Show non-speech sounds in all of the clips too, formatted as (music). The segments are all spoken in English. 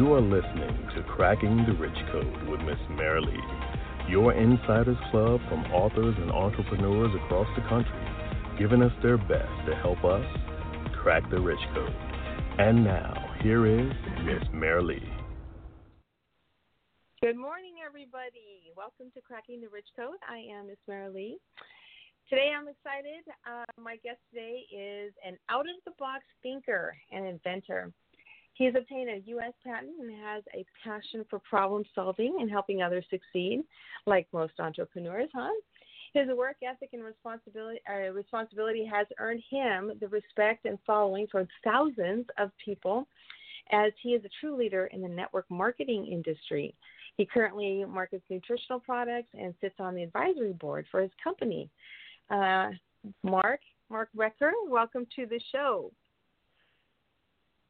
You are listening to Cracking the Rich Code with Miss Marilee, your insiders club from authors and entrepreneurs across the country, giving us their best to help us crack the rich code. And now, here is Miss Marilee. Good morning, everybody. Welcome to Cracking the Rich Code. I am Miss Marilee. Today, I'm excited. Uh, my guest today is an out of the box thinker and inventor. He has obtained a U.S. patent and has a passion for problem solving and helping others succeed, like most entrepreneurs, huh? His work ethic and responsibility, uh, responsibility has earned him the respect and following from thousands of people, as he is a true leader in the network marketing industry. He currently markets nutritional products and sits on the advisory board for his company. Uh, Mark, Mark Recker, welcome to the show.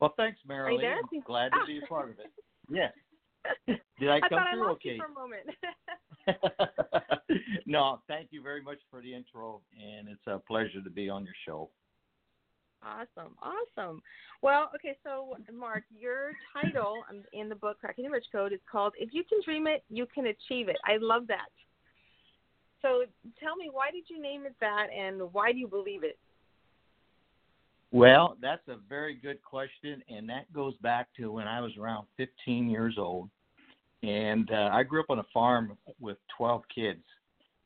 Well, thanks, Marilyn. I'm glad to be a part of it. (laughs) Yeah. Did I I come I through lost okay? for a moment. (laughs) (laughs) no, thank you very much for the intro, and it's a pleasure to be on your show. Awesome, awesome. Well, okay, so Mark, your title um, in the book Cracking the Rich Code is called "If You Can Dream It, You Can Achieve It." I love that. So, tell me, why did you name it that, and why do you believe it? Well, that's a very good question, and that goes back to when I was around 15 years old. And uh, I grew up on a farm with 12 kids,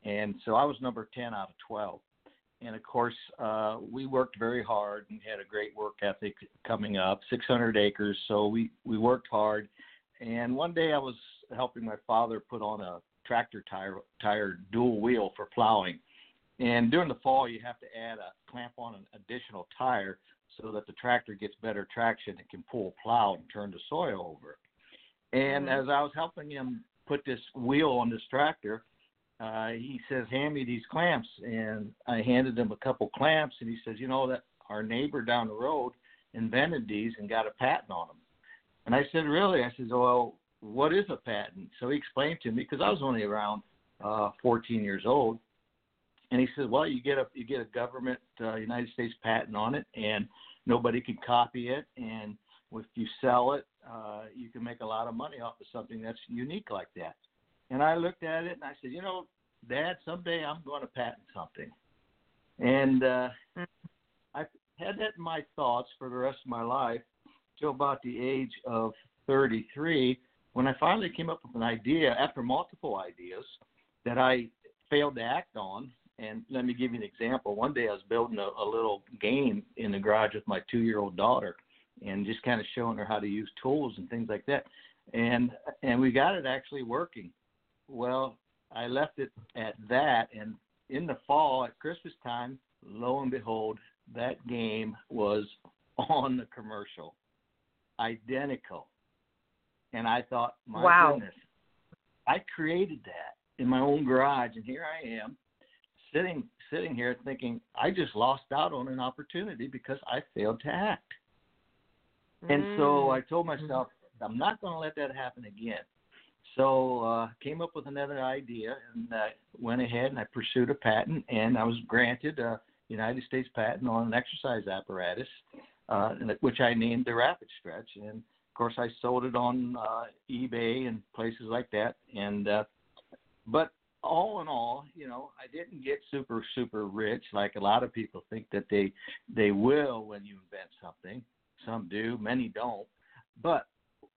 and so I was number 10 out of 12. And of course, uh, we worked very hard and had a great work ethic coming up, 600 acres. So we we worked hard. And one day I was helping my father put on a tractor tire tire dual wheel for plowing. And during the fall, you have to add a clamp on an additional tire so that the tractor gets better traction and can pull plow and turn the soil over. And Mhm. as I was helping him put this wheel on this tractor, uh, he says, "Hand me these clamps." And I handed him a couple clamps, and he says, "You know that our neighbor down the road invented these and got a patent on them." And I said, "Really?" I said, "Well, what is a patent?" So he explained to me because I was only around uh, 14 years old, and he said, "Well, you get a you get a government uh, United States patent on it, and nobody can copy it, and if you sell it, uh, you can make a lot of money off of something that's unique like that." And I looked at it and I said, "You know, Dad, someday I'm going to patent something." And uh, I had that in my thoughts for the rest of my life till about the age of 33 when I finally came up with an idea after multiple ideas that I failed to act on. And let me give you an example. One day I was building a, a little game in the garage with my two year old daughter and just kind of showing her how to use tools and things like that. And and we got it actually working. Well, I left it at that and in the fall at Christmas time, lo and behold, that game was (laughs) on the commercial. Identical. And I thought, my Wow. goodness, I created that in my own garage, and here I am, sitting sitting here thinking I just lost out on an opportunity because I failed to act. And so I told myself, I'm not going to let that happen again. So uh, came up with another idea and uh, went ahead and I pursued a patent, and I was granted a United States patent on an exercise apparatus, uh, which I named the Rapid Stretch. And of course, I sold it on uh, eBay and places like that. And uh, but all in all, you know, I didn't get super super rich like a lot of people think that they they will when you invent something. Some do, many don't. But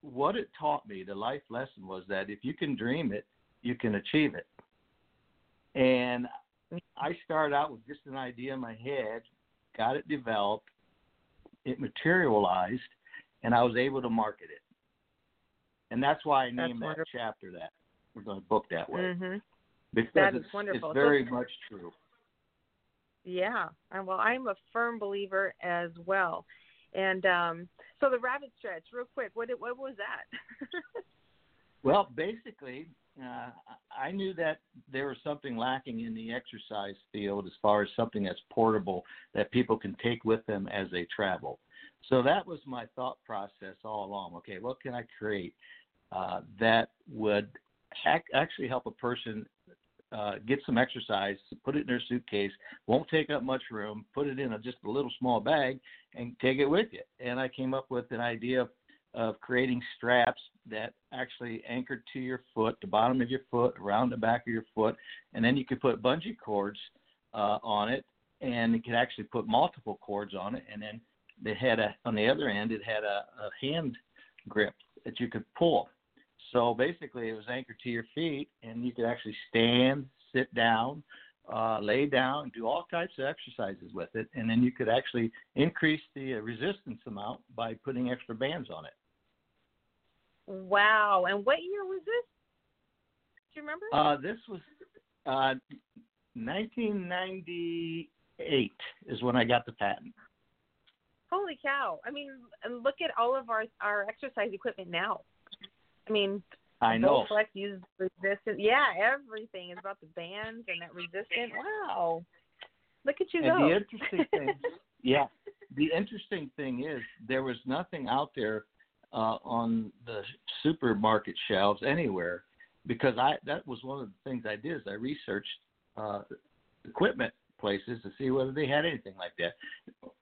what it taught me, the life lesson was that if you can dream it, you can achieve it. And I started out with just an idea in my head, got it developed, it materialized, and I was able to market it. And that's why I named that chapter that. We're going to book that way hmm because That is it's, wonderful. it's So- very much true. Yeah, and well, I'm a firm believer as well. And um, So the Rapid Stretch, real quick. What what was that? (laughs) Well, basically, uh, I knew that there was something lacking in the exercise field as far as something that's portable that people can take with them as they travel. So that was my thought process all along. Okay, what can I create uh, that would ha- actually help a person uh, get some exercise, put it in their suitcase, won't take up much room, put it in a, just a little small bag, and take it with you. And I came up with an idea of, of creating straps that actually anchored to your foot, the bottom of your foot, around the back of your foot, and then you could put bungee cords uh, on it, and you could actually put multiple cords on it, and then they had a on the other end it had a, a hand grip that you could pull. So basically, it was anchored to your feet, and you could actually stand, sit down, uh, lay down, and do all types of exercises with it. And then you could actually increase the uh, resistance amount by putting extra bands on it. wow. And what year was this? Do you remember? Uh, this was uh, 1998 is when I got the patent. Holy cow! I mean, look at all of our our exercise equipment now. I mean, I know. Uses resistance. Yeah, everything is about the bands and that resistance. Wow. Look at you And go. the interesting thing, (laughs) yeah, the interesting thing is there was nothing out there uh, on the supermarket shelves anywhere because I that was one of the things I did is I researched uh, equipment places to see whether they had anything like that.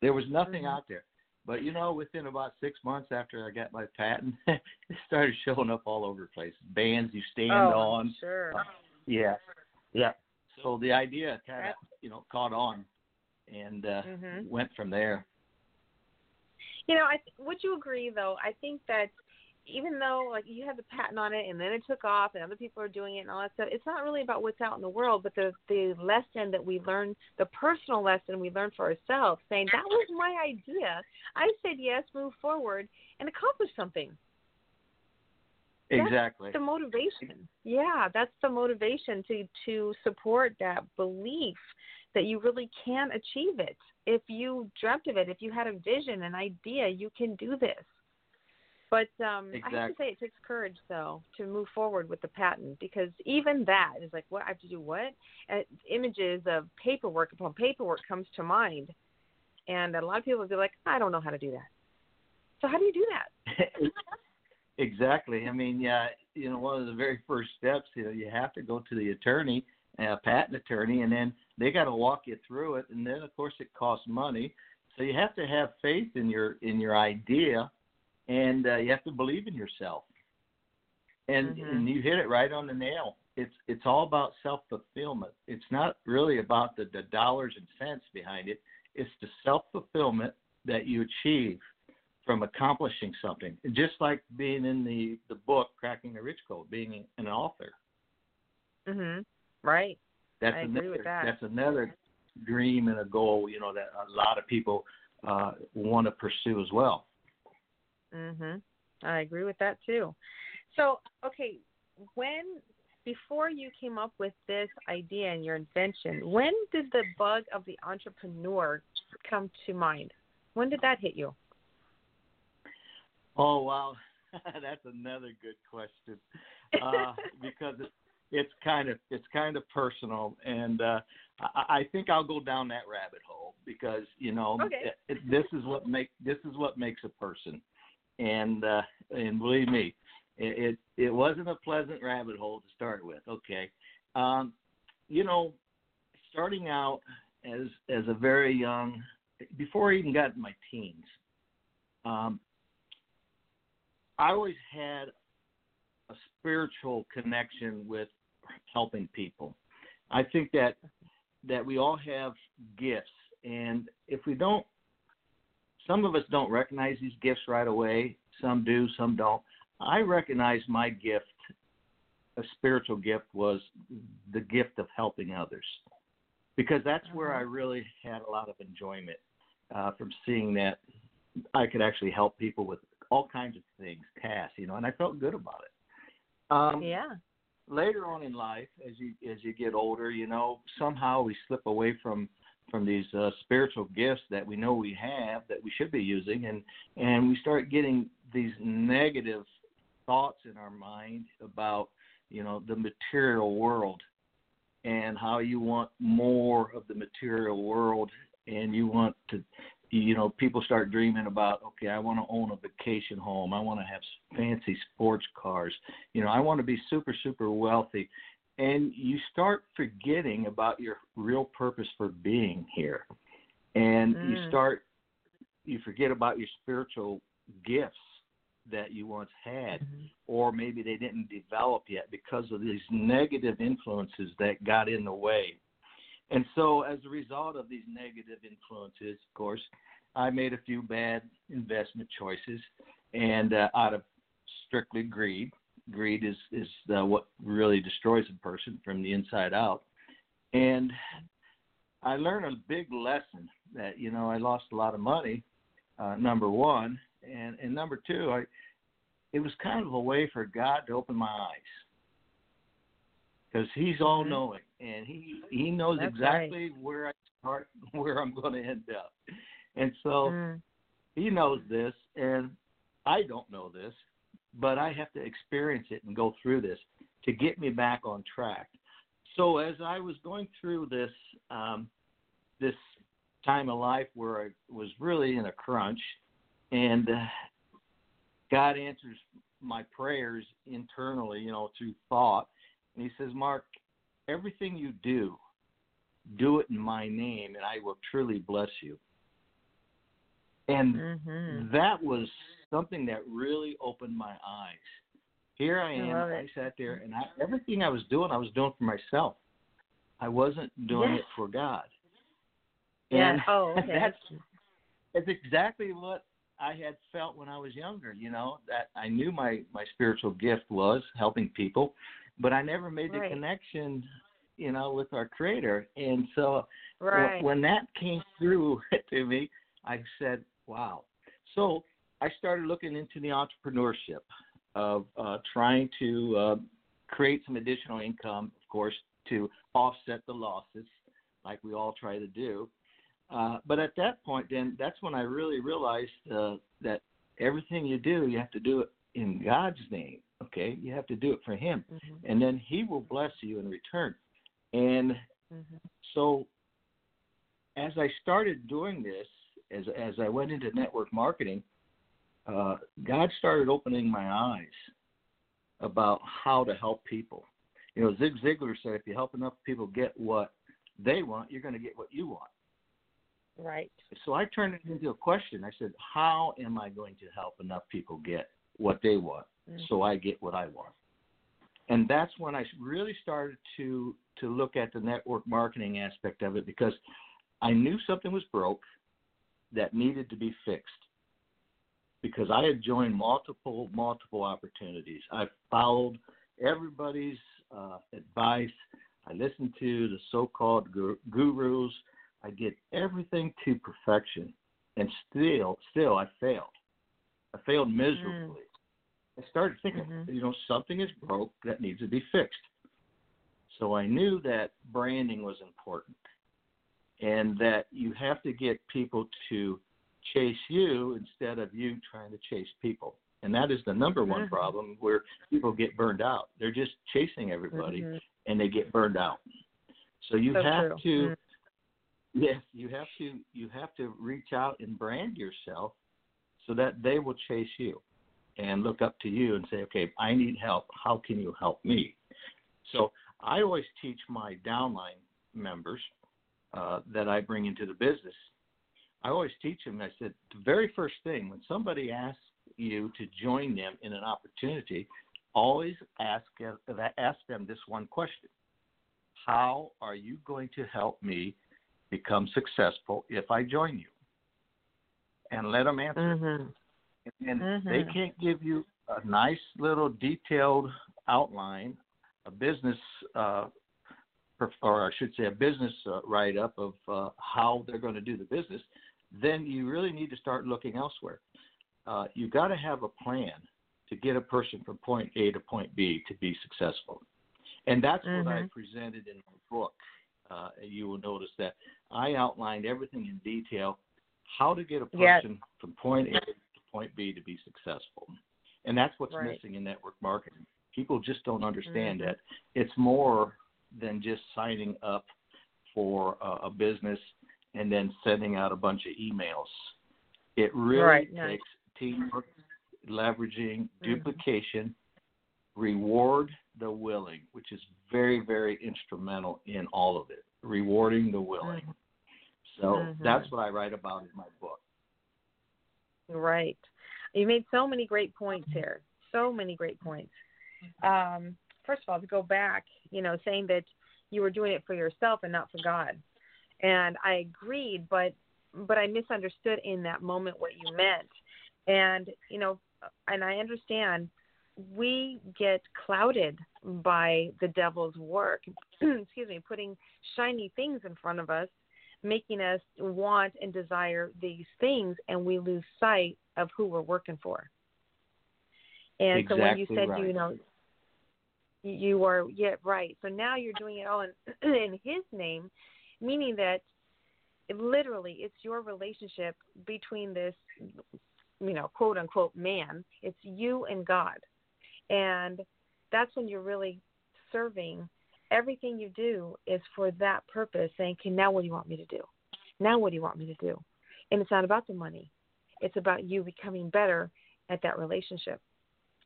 There was nothing Mhm. out there. But you know, within about six months after I got my patent, (laughs) it started showing up all over the place. Bands you stand oh, on, Sure. yeah, yeah. So the idea kind of you know caught on, and uh, Mhm. went from there. You know, I th- would you agree though? I think that even though like you had the patent on it and then it took off and other people are doing it and all that stuff, it's not really about what's out in the world, but the the lesson that we learn, the personal lesson we learn for ourselves, saying that was my idea. I said yes, move forward, and accomplish something. That's Exactly. the motivation. Yeah, that's the motivation to to support that belief that you really can achieve it. If you dreamt of it, if you had a vision, an idea, you can do this. But um I have to say it takes courage though to move forward with the patent because even that is like what I have to do what? Uh, images of paperwork upon paperwork comes to mind. And a lot of people will be like, I don't know how to do that. So how do you do that? (laughs) exactly. I mean, yeah, you know, one of the very first steps, you know, you have to go to the attorney, a patent attorney, and then they got to walk you through it, and then of course it costs money. So you have to have faith in your in your idea, and uh, you have to believe in yourself. And Mhm. and you hit it right on the nail. It's it's all about self fulfillment. It's not really about the, the dollars and cents behind it. It's the self fulfillment that you achieve from accomplishing something. Just like being in the the book Cracking the Rich Code, being an author. Mhm. Right. That's I agree another with that. that's another dream and a goal, you know, that a lot of people uh want to pursue as well. Mhm. I agree with that too. So, okay, when before you came up with this idea and your invention, when did the bug of the entrepreneur come to mind? When did that hit you? Oh wow, (laughs) that's another good question uh, (laughs) because it, it's kind of it's kind of personal, and uh, I, I think I'll go down that rabbit hole because you know Okay. it, it, this is what make this is what makes a person, and uh, and believe me, it, it it wasn't a pleasant rabbit hole to start with. Okay, um, you know, starting out as as a very young, before I even got in my teens. Um, I always had a spiritual connection with helping people. I think that that we all have gifts, and if we don't, some of us don't recognize these gifts right away. Some do, some don't. I recognize my gift, a spiritual gift, was the gift of helping others, because that's where I really had a lot of enjoyment uh, from seeing that I could actually help people with all kinds of things, tasks, you know, and I felt good about it. Um, yeah. Later on in life, as you as you get older, you know, somehow we slip away from from these uh, spiritual gifts that we know we have that we should be using, and and we start getting these negative thoughts in our mind about you know the material world and how you want more of the material world and you want to you know people start dreaming about okay i want to own a vacation home. I want to have fancy sports cars. You know i want to be super super wealthy and you start forgetting about your real purpose for being here and Mm. you start you forget about your spiritual gifts that you once had Mhm. or maybe they didn't develop yet because of these negative influences that got in the way. And so, as a result of these negative influences, of course, I made a few bad investment choices, and uh, out of strictly greed, greed is is uh, what really destroys a person from the inside out. And I learned a big lesson that you know I lost a lot of money. Uh, number one, and and number two, I it was kind of a way for God to open my eyes because He's all Mhm. knowing and He He knows That's exactly where I start, (laughs) where I'm going to end up, and so Mm. He knows this, and I don't know this, but I have to experience it and go through this to get me back on track. So as I was going through this um, this time of life where I was really in a crunch, and uh, God answers my prayers internally, you know, through thought, and He says, "Mark, everything you do, do it in My name, and I will truly bless you." And Mhm. that was something that really opened my eyes. Here I I am. love I, sat there, and I, everything I was doing, I was doing for myself. I wasn't doing Yes. it for God. Yeah. And Oh, (laughs) okay. that's that's exactly what I had felt when I was younger. You know that I knew my my spiritual gift was helping people, but I never made the Right. connection, you know, with our Creator. And so right. when that came through (laughs) to me, I said, "Wow!" So I started looking into the entrepreneurship of uh, trying to uh, create some additional income, of course, to offset the losses, like we all try to do. Uh, but at that point, then that's when I really realized uh, that everything you do, you have to do it in God's name. Okay, you have to do it for Him, Mhm. and then He will bless you in return. And Mhm. so as I started doing this, as as I went into network marketing, uh, God started opening my eyes about how to help people. You know, Zig Ziglar said, if you help enough people get what they want, you're going to get what you want. Right. So I turned it into a question. I said, how am I going to help enough people get what they want Mm. so I get what I want? And that's when I really started to to look at the network marketing aspect of it because I knew something was broke that needed to be fixed. Because I had joined multiple multiple opportunities. I followed everybody's uh, advice. I listened to the so-called gu- gurus. I did everything to perfection, and still, still, I failed. I failed miserably. I started thinking, Mhm. you know, something is broke that needs to be fixed. So I knew that branding was important, and that you have to get people to chase you instead of you trying to chase people. And that is the number one Mhm. problem where people get burned out. They're just chasing everybody Mhm. and they get burned out. So you So have true. to Mm. yes, you have to you have to reach out and brand yourself so that they will chase you and look up to you and say, "Okay, I need help. How can you help me?" So I always teach my downline members uh, that I bring into the business. I always teach them. I said the very first thing when somebody asks you to join them in an opportunity, always ask ask them this one question: How are you going to help me become successful if I join you? And let them answer. Mhm. And they Mhm. can't give you a nice little detailed outline, a business, uh, or I should say, a business uh, write up of uh, how they're going to do the business. Then you really need to start looking elsewhere. Uh, you got to have a plan to get a person from point A to point B to be successful. And that's what I Mhm. presented in my book. uh, you will notice that I outlined everything in detail, how to get a Yes. person from point A to point B to be successful, and that's what's Right. missing in network marketing. People just don't understand Mhm. that it's more than just signing up for a, a business and then sending out a bunch of emails. It really Right, takes teamwork, leveraging, Mhm. duplication, reward the willing, which is very, very instrumental in all of it. Rewarding the willing. So Mhm. that's what I write about in my book. Right. You made so many great points here. So many great points. Um, first of all, to go back, you know, saying that you were doing it for yourself and not for God. And I agreed, but but I misunderstood in that moment what you meant. And, you know, and I understand we get clouded by the devil's work, (clears throat) excuse me, putting shiny things in front of us making us want and desire these things and we lose sight of who we're working for. And so when you said right. you know you are yeah right. So now you're doing it all in (clears throat) in his name, meaning that it literally it's your relationship between this you know, quote unquote man. It's you and God. And that's when you're really serving everything you do is for that purpose, saying, okay, now what do you want me to do? Now what do you want me to do? And it's not about the money. It's about you becoming better at that relationship.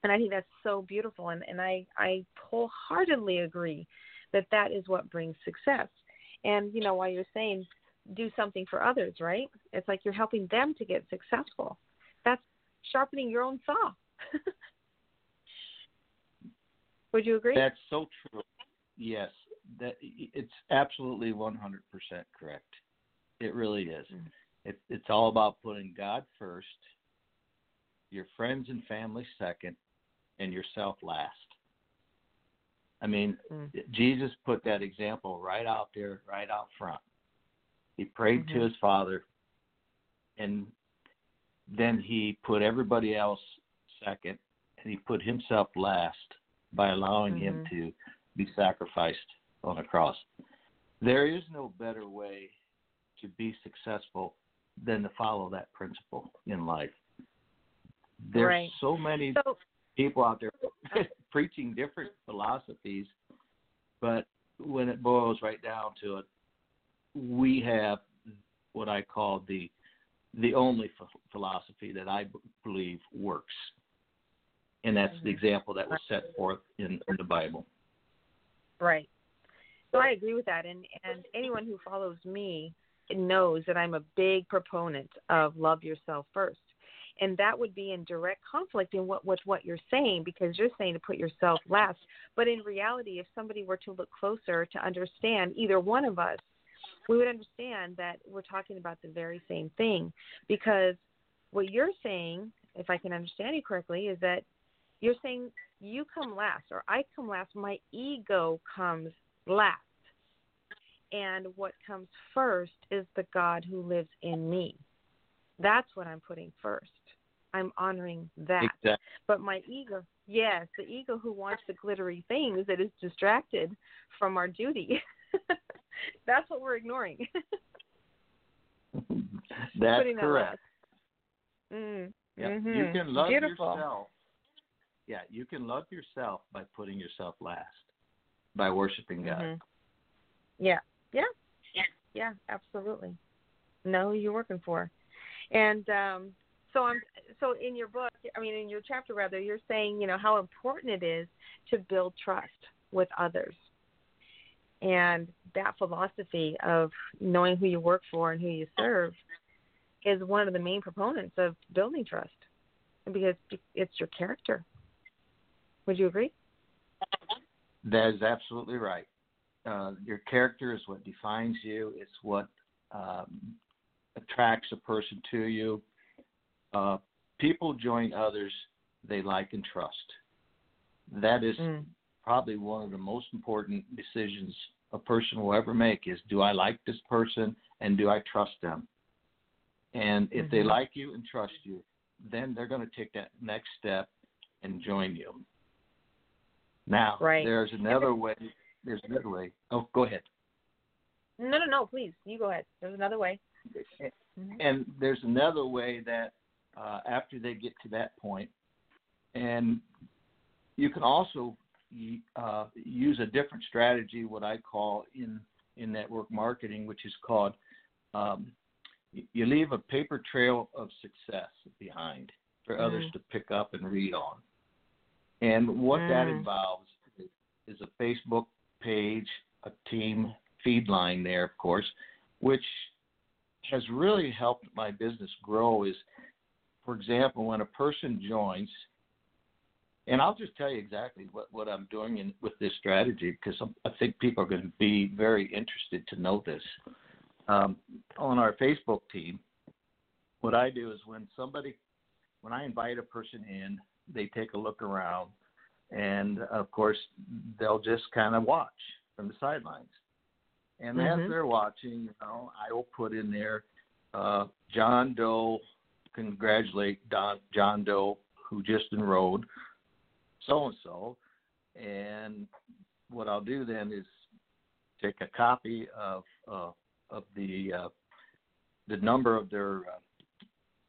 And I think that's so beautiful. And, and I, I wholeheartedly agree that that is what brings success. And, you know, while you're saying do something for others, right? It's like you're helping them to get successful. That's sharpening your own saw. (laughs) Would you agree? That's so true. Yes, that it's absolutely 100% correct. It really is. Mm. It, it's all about putting God first, your friends and family second, and yourself last. I mean, Mm. Jesus put that example right out there, right out front. He prayed Mhm. to his Father, and then he put everybody else second, and he put himself last by allowing him Mhm. to be sacrificed on a cross. There is no better way to be successful than to follow that principle in life. There's Right. so many So, people out there (laughs) preaching different philosophies, but when it boils right down to it, we have what I call the the only ph- philosophy that I b- believe works, and that's the Mhm. example that was set forth in, in the Bible. Right. So I agree with that, and and anyone who follows me knows that I'm a big proponent of love yourself first, and that would be in direct conflict in what with what you're saying because you're saying to put yourself last, but in reality, if somebody were to look closer to understand either one of us, we would understand that we're talking about the very same thing because what you're saying, if I can understand you correctly, is that you're saying you come last or I come last, my ego comes last. And what comes first is the God who lives in me. That's what I'm putting first. I'm honoring that. Exactly. But my ego, yes, the ego who wants the glittery things that is distracted from our duty. (laughs) That's what we're ignoring. (laughs) That's that correct. Mm. Yeah. mhm. You can love Beautiful. yourself. Yeah, you can love yourself by putting yourself last, by worshiping God. Mhm. Yeah, yeah, yeah, yeah, absolutely. Know who you're working for, and um, so I'm. So in your book, I mean, in your chapter rather, you're saying you know how important it is to build trust with others, and that philosophy of knowing who you work for and who you serve is one of the main proponents of building trust because it's your character. Would you agree? That is absolutely right. Uh, your character is what defines you. It's what um, attracts a person to you. Uh, people join others they like and trust. That is Mm. probably one of the most important decisions a person will ever make is do I like this person and do I trust them? And if they Mhm. like you and trust you, then they're going to take that next step and join you. Now, Right. there's another way. There's another way. Oh, go ahead. No, no, no. Please, you go ahead. There's another way. Mm-hmm. And there's another way that uh, after they get to that point. and you can also uh, use a different strategy, what I call in in network marketing, which is called um, you leave a paper trail of success behind for mm. others to pick up and read on. And what mm. that involves is a Facebook page, a team feed line there, of course, which has really helped my business grow. Is, for example, when a person joins, and I'll just tell you exactly what, what I'm doing in, with this strategy because I think people are going to be very interested to know this. Um, on our Facebook team, what I do is when somebody, when I invite a person in, they take a look around, and of course they'll just kind of watch from the sidelines. And mm-hmm. as they're watching, you know, I will put in there, uh, John Doe, congratulate Don, John Doe who just enrolled so and so, and what I'll do then is take a copy of uh, of the uh, the number of their uh,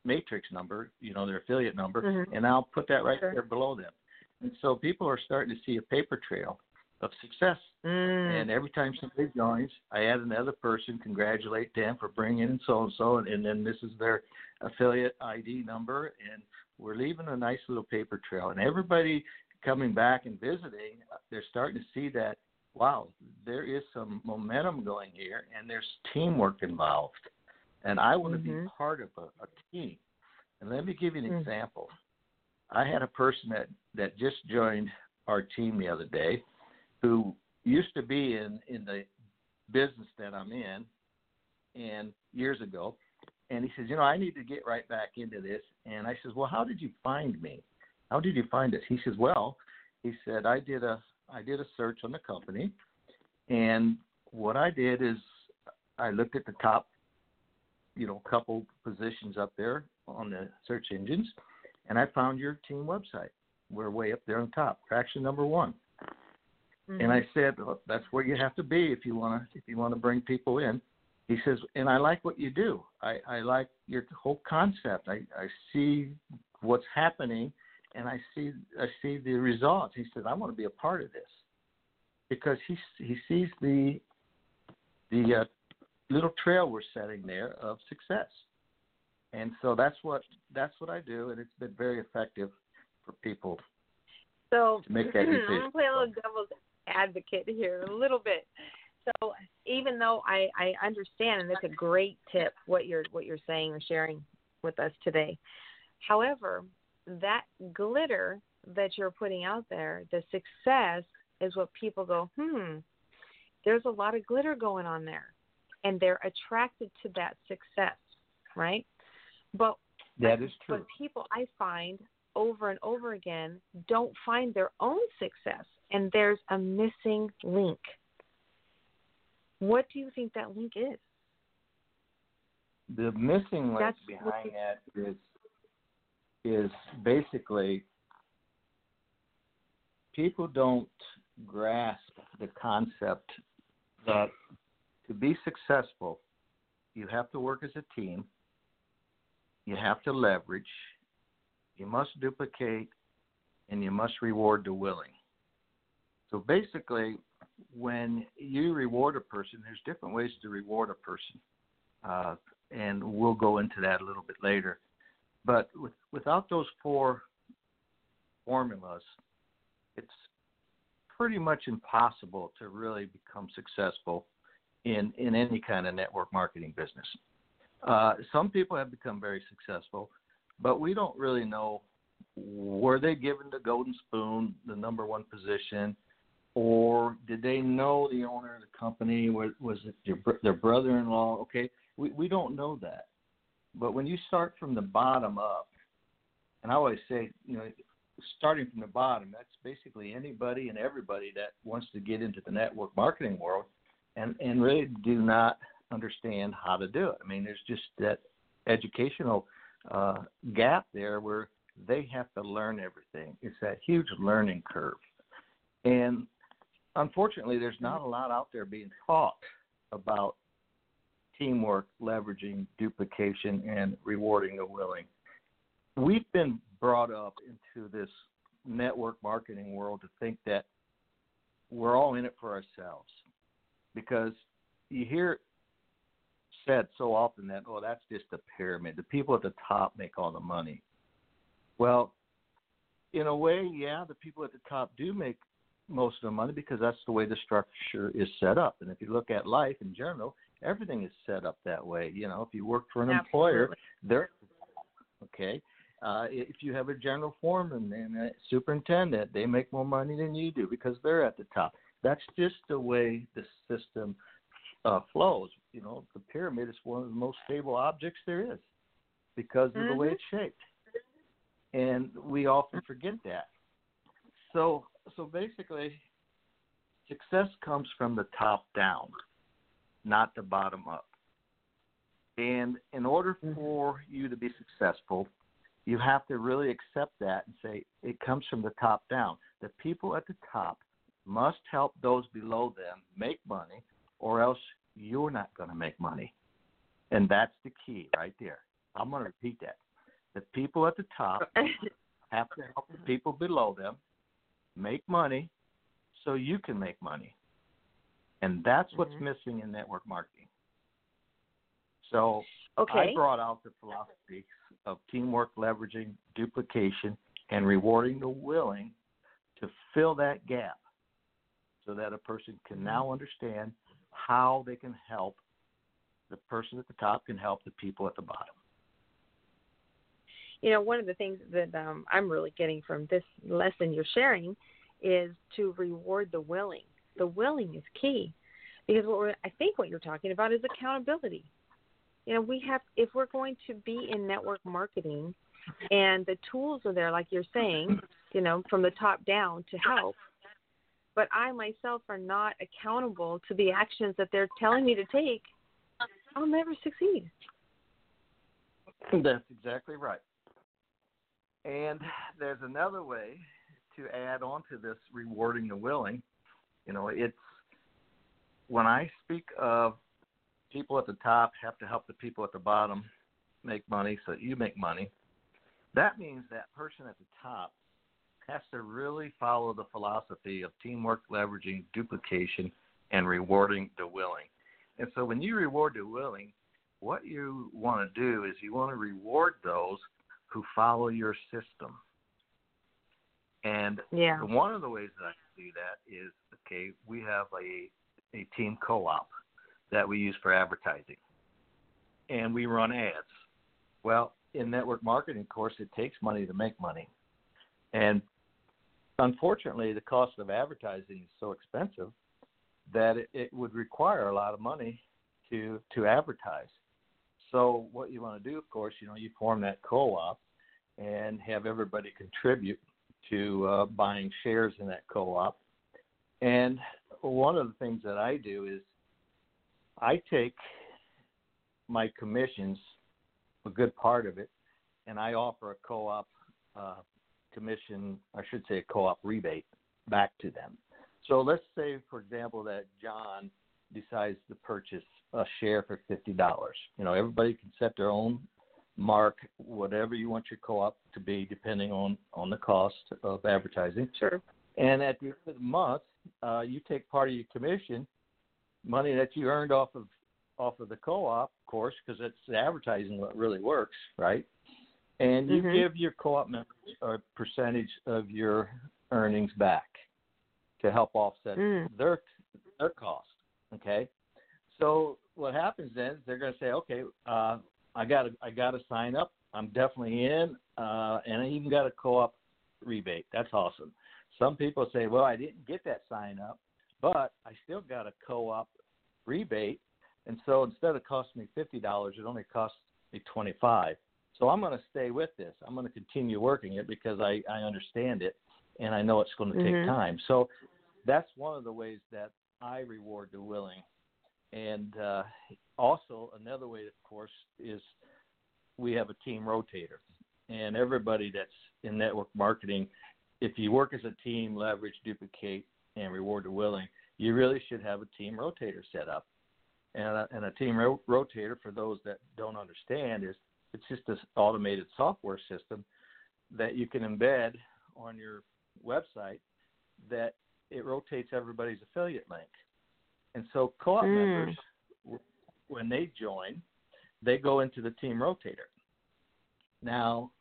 matrix number, you know, their affiliate number, mm-hmm. and I'll put that right sure. there below them. And so people are starting to see a paper trail of success. Mm. And every time somebody joins, I add another person, congratulate them for bringing in so and so, and then this is their affiliate ID number, and we're leaving a nice little paper trail. And everybody coming back and visiting, they're starting to see that wow, there is some momentum going here, and there's teamwork involved, and I want mm-hmm. to be part of a, a, team. And let me give you an mm-hmm. example. I had a person that that just joined our team the other day, who used to be in in the business that I'm in, and years ago, and he says, you know, I need to get right back into this. And I says, well, how did you find me? How did you find us? He says, well, he said I did a I did a search on the company, and what I did is I looked at the top, you know, couple positions up there on the search engines, and I found your team website. We're way up there on top, traction number one. Mm-hmm. And I said, well, that's where you have to be if you want to if you want to bring people in. He says, and I like what you do. I, I like your whole concept. I, I see what's happening and I see I see the results. He said, "I want to be a part of this," because he he sees the the uh, little trail we're setting there of success, and so that's what that's what I do, and it's been very effective for people. So to make that decision. (clears throat) I'm gonna play a little devil's advocate here a little bit. So even though I I understand, and it's a great tip what you're what you're saying or sharing with us today. However, that glitter that you're putting out there, the success is what people go, hmm, there's a lot of glitter going on there. And they're attracted to that success, right? But that is true. But people I find over and over again don't find their own success and there's a missing link. What do you think that link is? The missing link That's behind that is is basically people don't grasp the concept that to be successful, you have to work as a team, you have to leverage, you must duplicate, and you must reward the willing. So basically, when you reward a person, there's different ways to reward a person. Uh, and we'll go into that a little bit later. But with, without those four formulas, it's pretty much impossible to really become successful in, in any kind of network marketing business. Uh, some people have become very successful, but we don't really know were they given the golden spoon, the number one position, or did they know the owner of the company? Was, was it their, their brother-in-law? Okay, we we don't know that. But when you start from the bottom up, and I always say, you know, starting from the bottom, that's basically anybody and everybody that wants to get into the network marketing world and, and really do not understand how to do it. I mean, there's just that educational uh, gap there where they have to learn everything. It's that huge learning curve. And unfortunately, there's mm-hmm. not a lot out there being taught about teamwork, leveraging, duplication, and rewarding the willing. We've been brought up into this network marketing world to think that we're all in it for ourselves. Because you hear said so often that oh that's just a pyramid. The people at the top make all the money. Well in a way yeah the people at the top do make most of the money because that's the way the structure is set up and if you look at life in general everything is set up that way you know if you work for an Absolutely. employer they're okay uh, if you have a general foreman and a superintendent, they make more money than you do because they're at the top. That's just the way the system uh, flows. You know, the pyramid is one of the most stable objects there is because of the way Mhm. it's shaped, and we often forget that. So, so basically, success comes from the top down, not the bottom up. And in order mm-hmm. for you to be successful, you have to really accept that and say it comes from the top down. The people at the top must help those below them make money, or else you're not going to make money. And that's the key right there. I'm going to repeat that. The people at the top (laughs) have to help the people below them make money so you can make money. And that's what's Mhm. missing in network marketing. So okay. I brought out the philosophy of teamwork, leveraging, duplication, and rewarding the willing to fill that gap so that a person can now understand how they can help the person at the top can help the people at the bottom. You know, one of the things that um, I'm really getting from this lesson you're sharing is to reward the willing. The willing is key because what we're, I think what you're talking about is accountability. You know, we have if we're going to be in network marketing, and the tools are there, like you're saying, you know, from the top down to help. But I myself are not accountable to the actions that they're telling me to take. I'll never succeed. That's exactly right. And there's another way to add on to this rewarding the willing. You know, it's when I speak of people at the top have to help the people at the bottom make money so that you make money, that means that person at the top has to really follow the philosophy of teamwork, leveraging, duplication, and rewarding the willing. And so when you reward the willing, what you want to do is you want to reward those who follow your system. And Yeah. one of the ways that I can do that is okay, we have a a team co-op that we use for advertising, and we run ads. Well, in network marketing, of course, it takes money to make money, and unfortunately, the cost of advertising is so expensive that it, it would require a lot of money to to advertise. So what you want to do, of course, you know, you form that co-op and have everybody contribute to uh, buying shares in that co-op. And one of the things that I do is I take my commissions, a good part of it, and I offer a co-op uh, commission, I should say a co-op rebate back to them. So let's say, for example, that John decides to purchase a share for fifty dollars. You know, everybody can set their own mark, whatever you want your co-op to be, depending on on the cost of advertising. Sure. And at the end of the month, uh, you take part of your commission, money that you earned off of off of the co-op, of course, because it's the advertising what really works, right? And you Mhm. give your co-op members a percentage of your earnings back to help offset Mm. their their cost. Okay, so what happens then is they're going to say, okay, uh, I got to I got to sign up. I'm definitely in, uh, and I even got a co-op rebate. That's awesome. Some people say, well, I didn't get that sign up, but I still got a co-op rebate, and so instead of costing me fifty dollars, it only cost me twenty five. So I'm going to stay with this. I'm going to continue working it because I, I understand it and I know it's going to take Mhm. time. So that's one of the ways that I reward the willing. And uh, also another way, of course, is we have a team rotator, and everybody that's in network marketing, if you work as a team, leverage, duplicate, and reward the willing, you really should have a team rotator set up. And a, and a team ro- rotator, for those that don't understand, is it's just this automated software system that you can embed on your website that it rotates everybody's affiliate link. And so co-op Mm. members, when they join, they go into the team rotator. Now,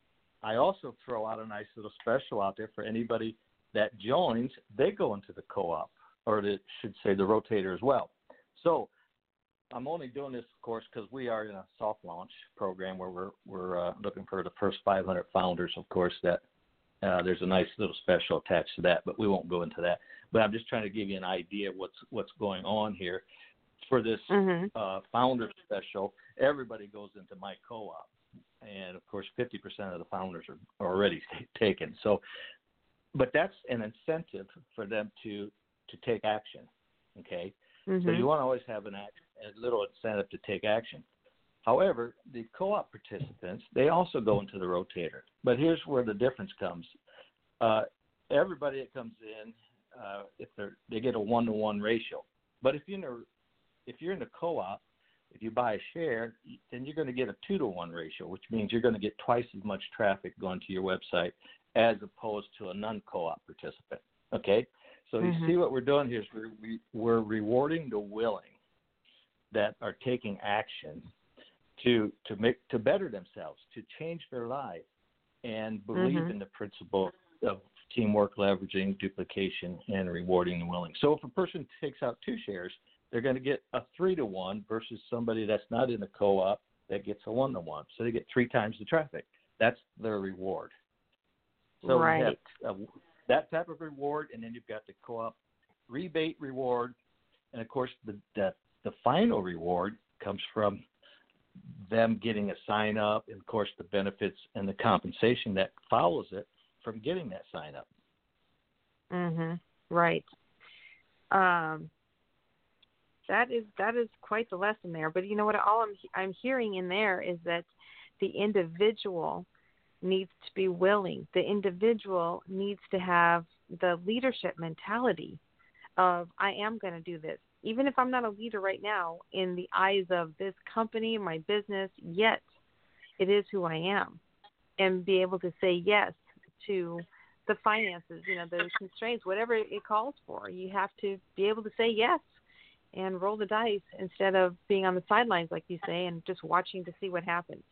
I also throw out a nice little special out there for anybody that joins. They go into the co-op, or it should say the rotator as well. So I'm only doing this, of course, because we are in a soft launch program where we're we're uh, looking for the first 500 founders. Of course, that uh, there's a nice little special attached to that, but we won't go into that. But I'm just trying to give you an idea of what's what's going on here. For this hmm uh, founder special, everybody goes into my co-op, and of course, 50% of the founders are already (laughs) taken. So, but that's an incentive for them to to take action. Okay, hmm so you want to always have an act, a little incentive to take action. However, the co-op participants they also go into the rotator. But here's where the difference comes. Uh, everybody that comes in, uh, if they're they get a one-to-one ratio. But if you're in a, if you're in a co-op, if you buy a share, then you're going to get a two-to-one ratio, which means you're going to get twice as much traffic going to your website as opposed to a non-co-op participant. Okay, so Mhm. you see what we're doing here is we're, we, we're rewarding the willing that are taking action to to make to better themselves, to change their life, and believe Mhm. in the principle of teamwork, leveraging, duplication, and rewarding the willing. So if a person takes out two shares, they're going to get a three to one versus somebody that's not in a co-op that gets a one to one. So they get three times the traffic. That's their reward. So Right. uh, that type of reward, and then you've got the co-op rebate reward, and of course the the, the final reward comes from them getting a sign up, and of course the benefits and the compensation that follows it from getting that sign up. Mhm. Right. Um that is that is quite the lesson there. But you know what all I'm I'm hearing in there is that the individual needs to be willing. The individual needs to have the leadership mentality of I am going to do this. Even if I'm not a leader right now in the eyes of this company, my business, yet it is who I am. And be able to say yes to the finances, you know, the constraints, whatever it calls for. You have to be able to say yes and roll the dice instead of being on the sidelines, like you say, and just watching to see what happens.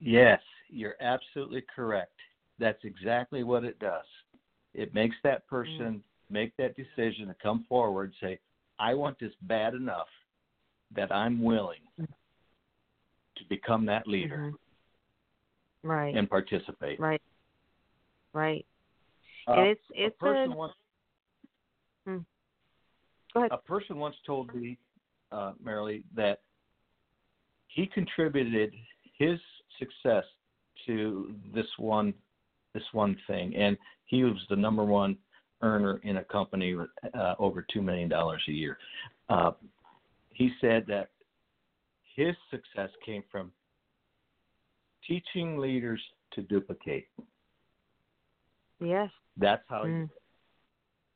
Yes, you're absolutely correct. That's exactly what it does. It makes that mm. person make that decision to come forward and say, I want this bad enough that I'm willing to become that leader Mhm. Right. and participate. Right. Right. Uh, and it's a person a, once go ahead. a person once told me, uh, Marilee, that he contributed his success to this one this one thing, and he was the number one earner in a company with uh, over two million dollars a year. Uh, he said that his success came from teaching leaders to duplicate. Yes. That's how he Mm.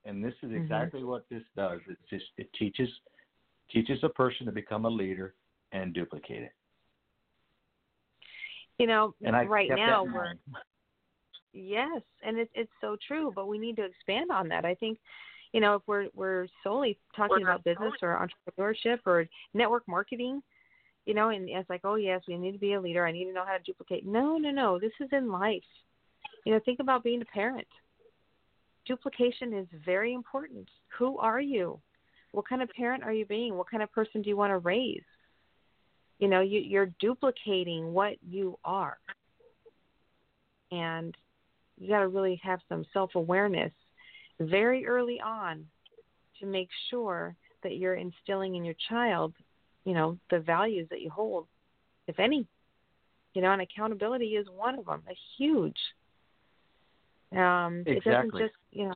and this is Mhm. exactly what this does. It just it teaches teaches a person to become a leader and duplicate it. You know, And right now we're mind. (laughs) Yes, and it's it's so true, but we need to expand on that. I think, you know, if we're we're solely talking about business or entrepreneurship or network marketing, you know, and it's like, oh yes, we need to be a leader. I need to know how to duplicate. No, no, no. This is in life. You know, think about being a parent. Duplication is very important. Who are you? What kind of parent are you being? What kind of person do you want to raise? You know, you, you're duplicating what you are. And you got to really have some self awareness very early on to make sure that you're instilling in your child, you know, the values that you hold, if any. You know, and accountability is one of them, a huge. Um, It doesn't just, you know,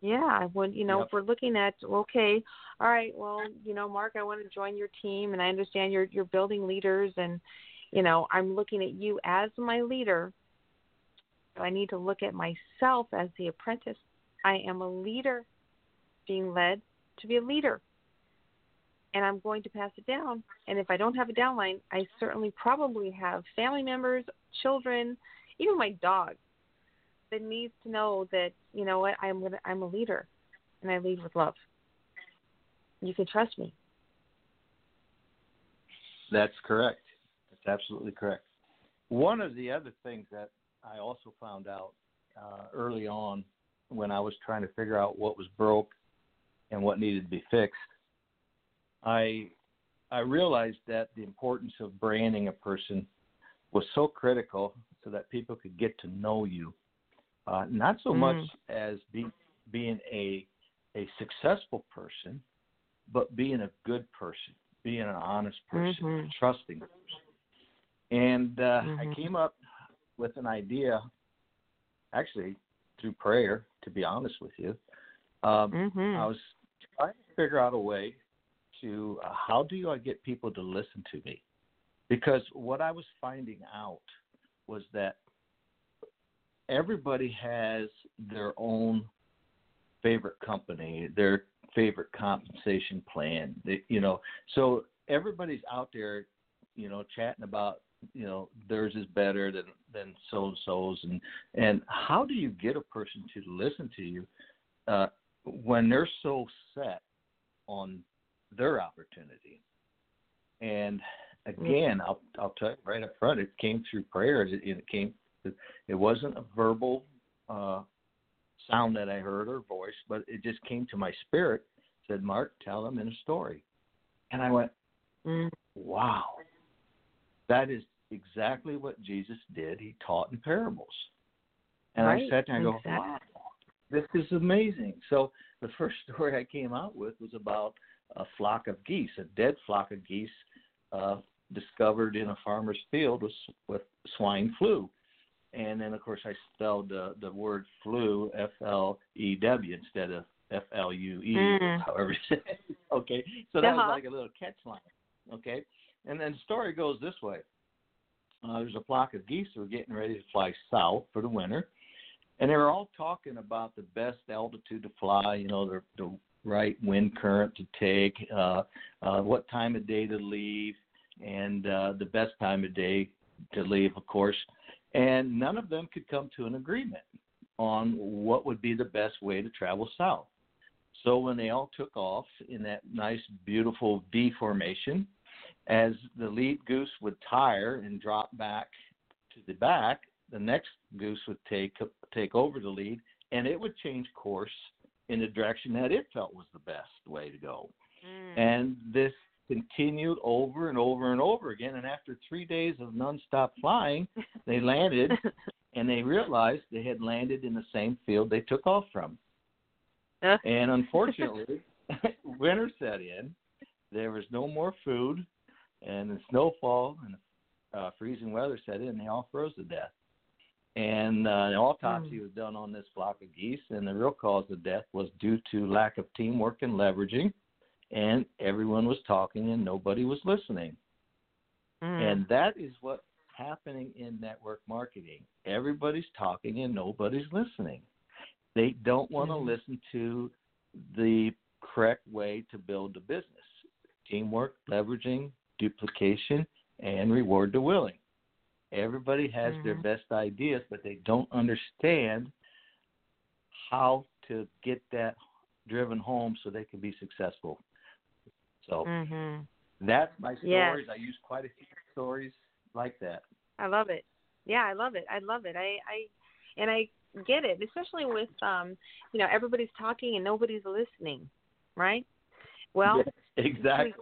yeah, when you know, Yep. if we're looking at okay, all right, well, you know, Mark, I want to join your team, and I understand you're you're building leaders, and you know, I'm looking at you as my leader. I need to look at myself as the apprentice. I am a leader being led to be a leader. and I'm going to pass it down. And if I don't have a downline, I certainly probably have family members, children, even my dog that needs to know that you know what I'm gonna I'm a leader, and I lead with love. You can trust me. That's correct. That's absolutely correct. One of the other things that I also found out uh, early on when I was trying to figure out what was broke and what needed to be fixed, I I realized that the importance of branding a person was so critical so that people could get to know you. Uh, not so mm. much as be, being a a successful person, but being a good person, being an honest person, mm-hmm. trusting person. And uh, mm-hmm. I came up with an idea, actually through prayer, to be honest with you. Um, mm-hmm. I was trying to figure out a way to uh, how do I get people to listen to me? Because what I was finding out was that everybody has their own favorite company, their favorite compensation plan. They, you know, so everybody's out there, you know, chatting about you know theirs is better than than so and so's and and how do you get a person to listen to you uh, when they're so set on their opportunity? And again I'll I'll tell you right up front it came through prayer. It, it came it wasn't a verbal uh, sound that I heard or voice but it just came to my spirit said Mark tell them in a story. And I went mm. wow. That is exactly what Jesus did. He taught in parables. And right. I sat there and go, wow, this is amazing. So the (laughs) first story I came out with was about a flock of geese, a dead flock of geese uh, discovered in a farmer's field with, with swine flu. And then, of course, I spelled uh, the word flu, F L E W, instead of F L U E, mm. however you say it. (laughs) Okay, so that uh-huh. was like a little catch line. Okay, and then the story goes this way uh, there's a flock of geese that were getting ready to fly south for the winter, and they were all talking about the best altitude to fly. You know, the, the right wind current to take, uh, uh, what time of day to leave, and uh, the best time of day to leave, of course. And none of them could come to an agreement on what would be the best way to travel south. So when they all took off in that nice, beautiful V formation, as the lead goose would tire and drop back to the back, the next goose would take take over the lead, and it would change course in the direction that it felt was the best way to go. Mm. And this continued over and over and over again. And after three days of nonstop flying, they (laughs) landed, and they realized they had landed in the same field they took off from. And (laughs) unfortunately, (laughs) winter set in. There was no more food and the snowfall and uh, freezing weather set in, they all froze to death. And uh, the autopsy mm. was done on this flock of geese, and the real cause of death was due to lack of teamwork and leveraging, and everyone was talking and nobody was listening. Mm. And that is what's happening in network marketing. Everybody's talking and nobody's listening. They don't want to mm. listen to the correct way to build a business teamwork, leveraging, duplication, and reward the willing. Everybody has mm-hmm. their best ideas, but they don't understand how to get that driven home so they can be successful. So mm-hmm. that's my stories. Yes. I use quite a few stories like that. I love it. Yeah, I love it. I love it. I, I and I get it, especially with um, you know, everybody's talking and nobody's listening, right? Well, yes, (laughs) exactly.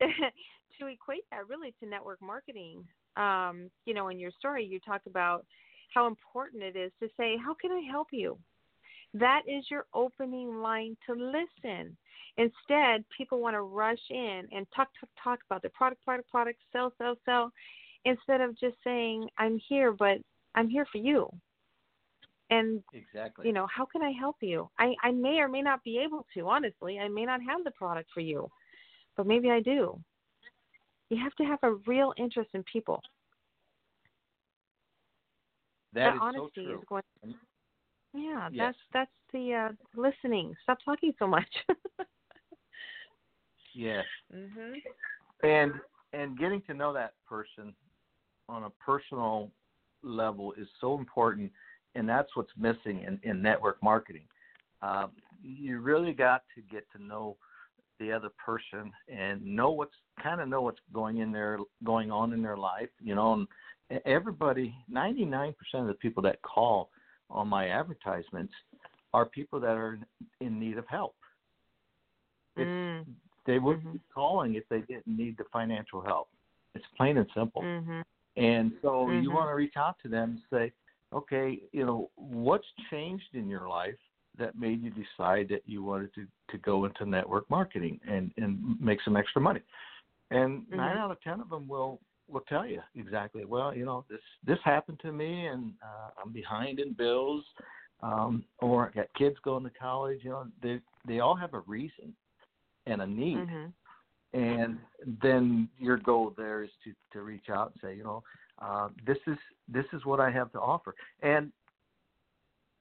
(laughs) to equate that really to network marketing, um, you know, in your story, you talk about how important it is to say, How can I help you? That is your opening line to listen. Instead, people want to rush in and talk, talk, talk about the product, product, product, sell, sell, sell, instead of just saying, I'm here, but I'm here for you. And exactly, you know, how can I help you? I, I may or may not be able to. Honestly, I may not have the product for you, but maybe I do. You have to have a real interest in people. that, that honesty so true. is going. Yeah, yes. that's that's the uh, listening. Stop talking so much. (laughs) Yes. Mhm. and and getting to know that person on a personal level is so important and that's what's missing in, in network marketing um, you really got to get to know the other person and know what's kind of know what's going in there going on in their life you know and everybody 99% of the people that call on my advertisements are people that are in need of help Mm. they would Mhm. be calling if they didn't need the financial help. It's plain and simple. Mhm. And so you Mhm. want to reach out to them and say, okay, you know, what's changed in your life that made you decide that you wanted to, to go into network marketing and, and make some extra money? And nine Mhm. out of ten of them will will tell you exactly. Well, you know, this this happened to me, and uh, I'm behind in bills, um, or I got kids going to college. You know, they they all have a reason and a need Mhm. and then your goal there is to to reach out and say you know uh, this is this is what I have to offer and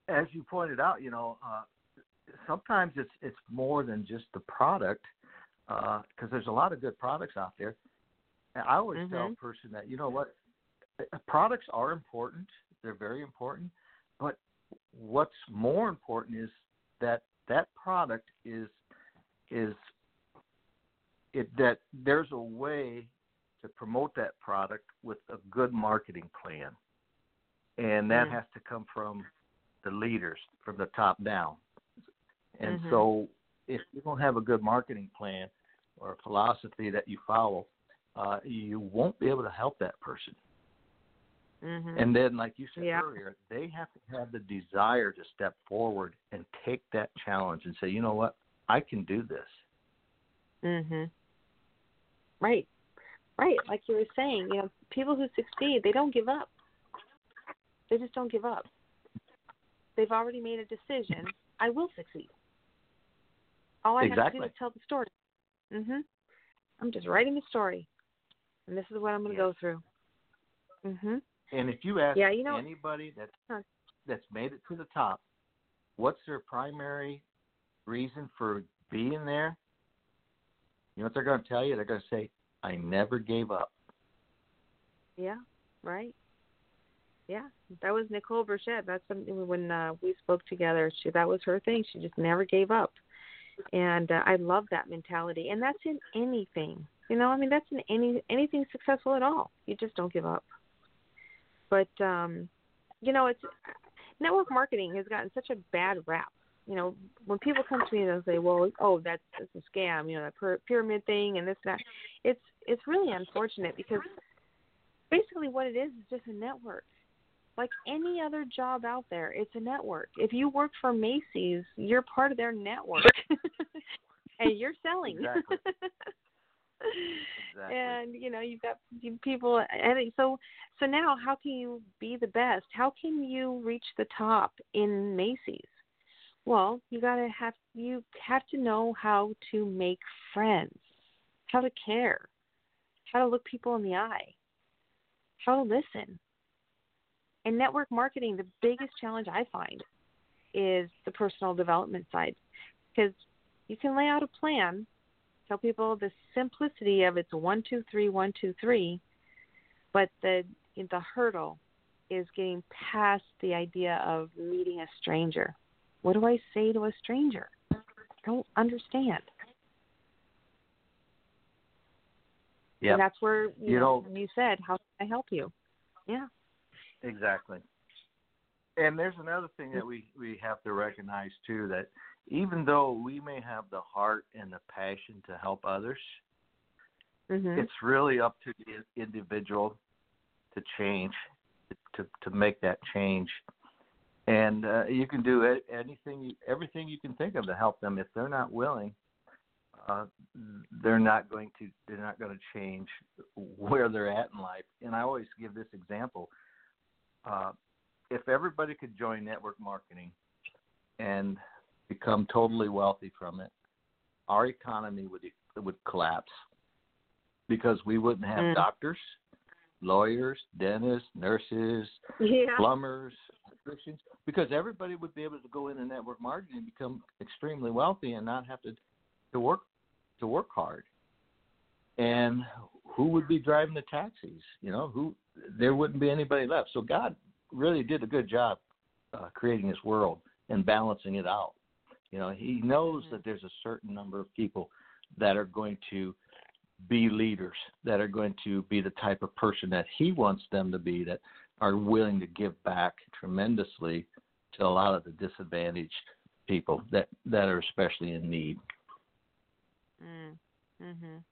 as you pointed out you know uh, sometimes it's it's more than just the product because there's a lot of good products out there. And I always tell a Mhm. person that you know what? Uh, products are important. They're very important. But what's more important is that that product is is it that there's a way to promote that product with a good marketing plan. And that Mm. has to come from the leaders from the top down and Mhm. so if you don't have a good marketing plan or a philosophy that you follow uh, you won't be able to help that person Mhm. and then, like you said Yeah. earlier, they have to have the desire to step forward and take that challenge and say, you know what, I can do this. Mhm. Right. Right. Like you were saying, you know, people who succeed, they don't give up. They just don't give up. They've already made a decision. I will succeed. All I have to do is tell the story. Mhm. I'm just writing the story, and this is what I'm going to go through. Mhm. And if you ask Yeah, you know- anybody that Huh. that's made it to the top, what's their primary reason for being there? You know what they're going to tell you? They're going to say, "I never gave up." Yeah. Right. Yeah, that was Nicole Burchett. That's something when uh, we spoke together. She that was her thing. She just never gave up, and uh, I love that mentality. And that's in anything, you know. I mean, that's in any anything successful at all. You just don't give up. But um, you know, it's network marketing has gotten such a bad rap. You know, when people come to me and they'll say, "Well, oh, that's that's a scam," you know, that pyramid thing and this and that. It's it's really unfortunate because basically what it is is just a network like any other job out there, it's a network. If you work for Macy's, you're part of their network, (laughs) and you're selling. Exactly. (laughs) Exactly. And you know you've got people, and so so now how can you be the best? How can you reach the top in Macy's? Well, you gotta have you have to know how to make friends, how to care, how to look people in the eye, how to listen in network marketing, the biggest challenge I find is the personal development side because you can lay out a plan, tell people the simplicity of it's one two three one two three, but the the hurdle is getting past the idea of meeting a stranger. What do I say to a stranger? I don't understand. yeah. And that's where you, You know, know- you said, "How can I help you?" Yeah. Exactly. And there's another thing that we we have to recognize too that even though we may have the heart and the passion to help others, Mhm. it's really up to the individual to change, to to make that change. And uh, you can do anything, everything you can think of to help them. If they're not willing, uh, they're not going to they're not going to change where they're at in life. And I always give this example: uh, if everybody could join network marketing and become totally wealthy from it, our economy would would collapse because we wouldn't have Mm. doctors, lawyers, dentists, nurses, yeah. plumbers, electricians, because everybody would be able to go into network marketing and become extremely wealthy and not have to to work to work hard. And who would be driving the taxis? You know, who there wouldn't be anybody left. So God really did a good job uh, creating this world and balancing it out. You know, He knows that there's a certain number of people that are going to be leaders, that are going to be the type of person that He wants them to be, that are willing to give back tremendously to a lot of the disadvantaged people that that are especially in need. Mm. Mhm.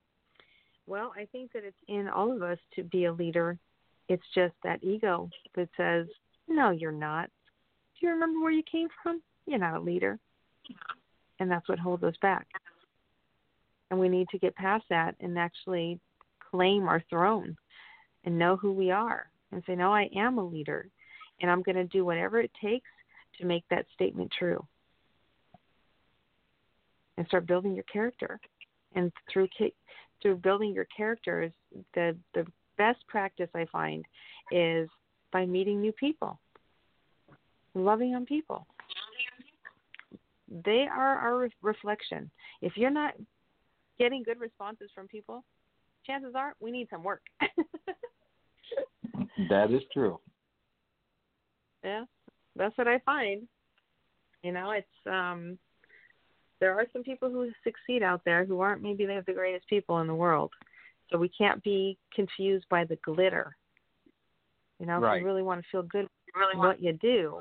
Well, I think that it's in all of us to be a leader. It's just that ego that says, "No, you're not. Do you remember where you came from? You're not a leader." And that's what holds us back. And we need to get past that and actually claim our throne and know who we are and say, "No, I am a leader, and I'm going to do whatever it takes to make that statement true." And start building your character and through through building your characters, the the best practice I find is by meeting new people, loving on people. They are our reflection. If you're not getting good responses from people, chances are we need some work. (laughs) that is true. Yeah, that's what I find. You know, it's um there are some people who succeed out there who aren't maybe they're the greatest people in the world. So we can't be confused by the glitter. You know, right. if you really want to feel good really what you do,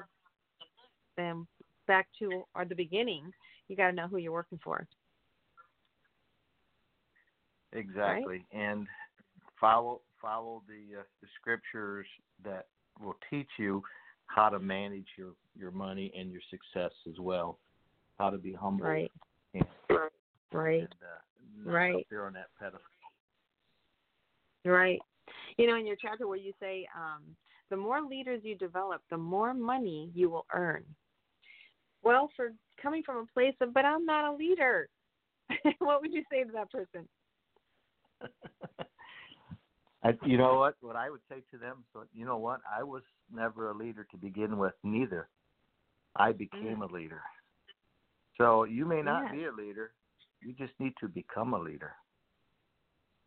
then back to or the beginning, you got to know who you're working for. Exactly, right? and follow follow the uh, the scriptures that will teach you how to manage your your money and your success as well how to be humble. Right. And, right. And, uh, right. Up there on that pedestal. Right. You know, in your chapter where you say, um, the more leaders you develop, the more money you will earn. Well, for coming from a place of, but I'm not a leader, (laughs) what would you say to that person? (laughs) I, you know what? What I would say to them, so you know what? I was never a leader to begin with, neither. I became mm. a leader. So you may not yeah. be a leader. You just need to become a leader.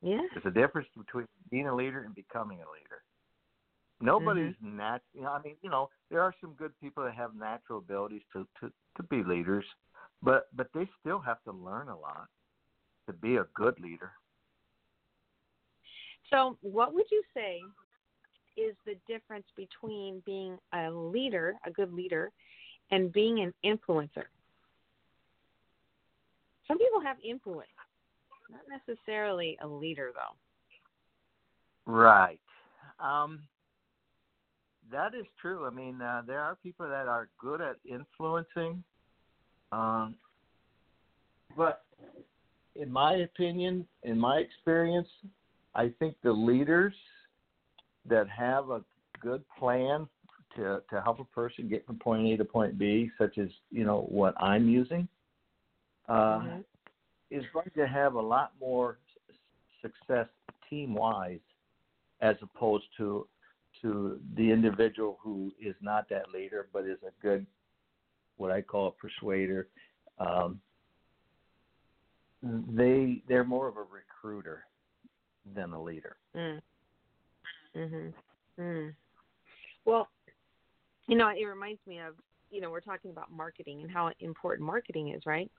Yeah. There's a difference between being a leader and becoming a leader. Nobody's mm-hmm. nat. You know, I mean, you know, there are some good people that have natural abilities to to to be leaders, but but they still have to learn a lot to be a good leader. So, what would you say is the difference between being a leader, a good leader, and being an influencer? Some people have influence, not necessarily a leader, though. Right. Um, that is true. I mean, uh, there are people that are good at influencing, um, but in my opinion, in my experience, I think the leaders that have a good plan to to help a person get from point A to point B, such as you know what I'm using, uh, mm-hmm. is going to have a lot more success team wise as opposed to to the individual who is not that leader but is a good what I call a persuader. Um, they they're more of a recruiter than a leader. Mm. Mhm. Mm. Well, you know, it reminds me of you know we're talking about marketing and how important marketing is, right?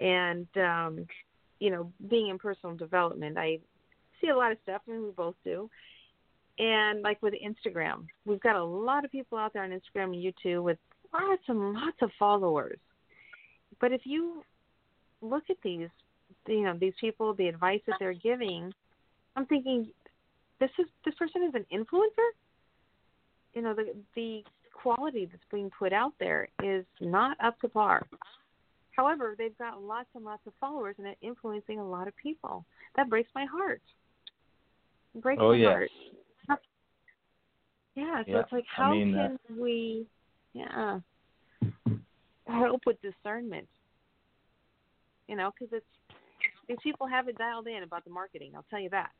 And um, you know, being in personal development, I see a lot of stuff, and we both do. And like with Instagram, we've got a lot of people out there on Instagram and YouTube with lots and lots of followers. But if you look at these, you know, these people, the advice that they're giving, I'm thinking, this is this person is an influencer. You know, the the quality that's being put out there is not up to par. However, they've got lots and lots of followers and they're influencing a lot of people. That breaks my heart. It breaks oh, my yes. heart. Yeah, so yeah. it's like how I mean, can uh, we yeah help with discernment? You know, because it's these people have it dialed in about the marketing. I'll tell you that.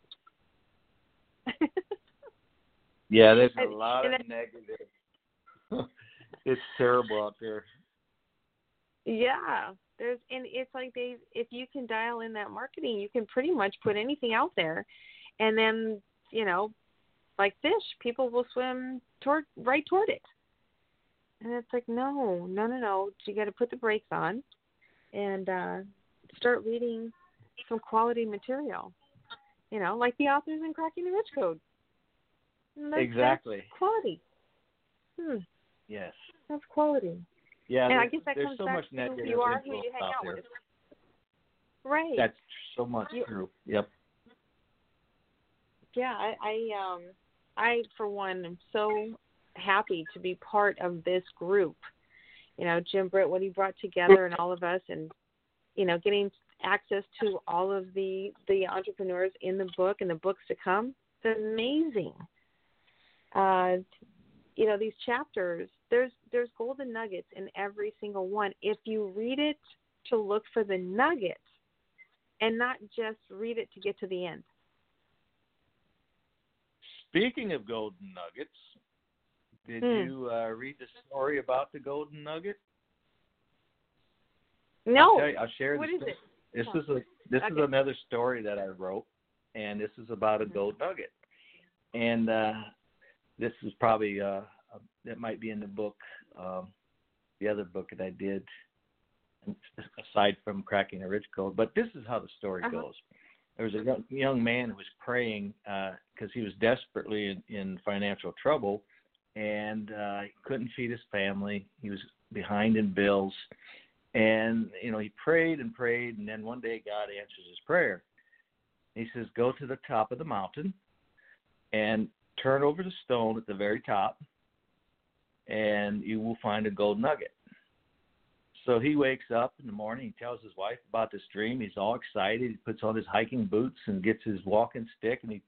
yeah, there's (laughs) a lot of negative. (laughs) it's terrible out there. Yeah, there's and it's like they if you can dial in that marketing, you can pretty much put anything out there, and then you know, like fish, people will swim toward right toward it. And it's like no, no, no, no. You got to put the brakes on, and uh start reading some quality material. You know, like the authors in Cracking the Rich Code. That's- exactly. That's quality. Hmm, Yes. that's quality. Yeah. and I there's- guess that there's comes so much negative who you are, who you hang out out there. with. Right. That's so much You- true. Yep. yeah, I, I um I for one am so happy to be part of this group. You know, Jim Britt, what he brought together and all of us and you know, getting access to all of the the entrepreneurs in the book and the books to come. It's amazing. Uh you know, these chapters, there's there's golden nuggets in every single one. If you read it to look for the nuggets and not just read it to get to the end. Speaking of golden nuggets, did Hmm. you uh, read the story about the golden nugget? No. I'll, you, I'll share What this. is it? This is a this is another story that I wrote, and this is about a gold nugget, and uh, this is probably uh, it might be in the book, um, the other book that I did, aside from cracking a rich code. But this is how the story Uh-huh. goes. There was a young, man who was praying because he was desperately in, in financial trouble, and uh, he couldn't feed his family. He was behind in bills, and you know he prayed and prayed, and then one day God answers his prayer. He says, "Go to the top of the mountain, and turn over the stone at the very top, and you will find a gold nugget." So he wakes up in the morning. He tells his wife about this dream. He's all excited. He puts on his hiking boots and gets his walking stick, and he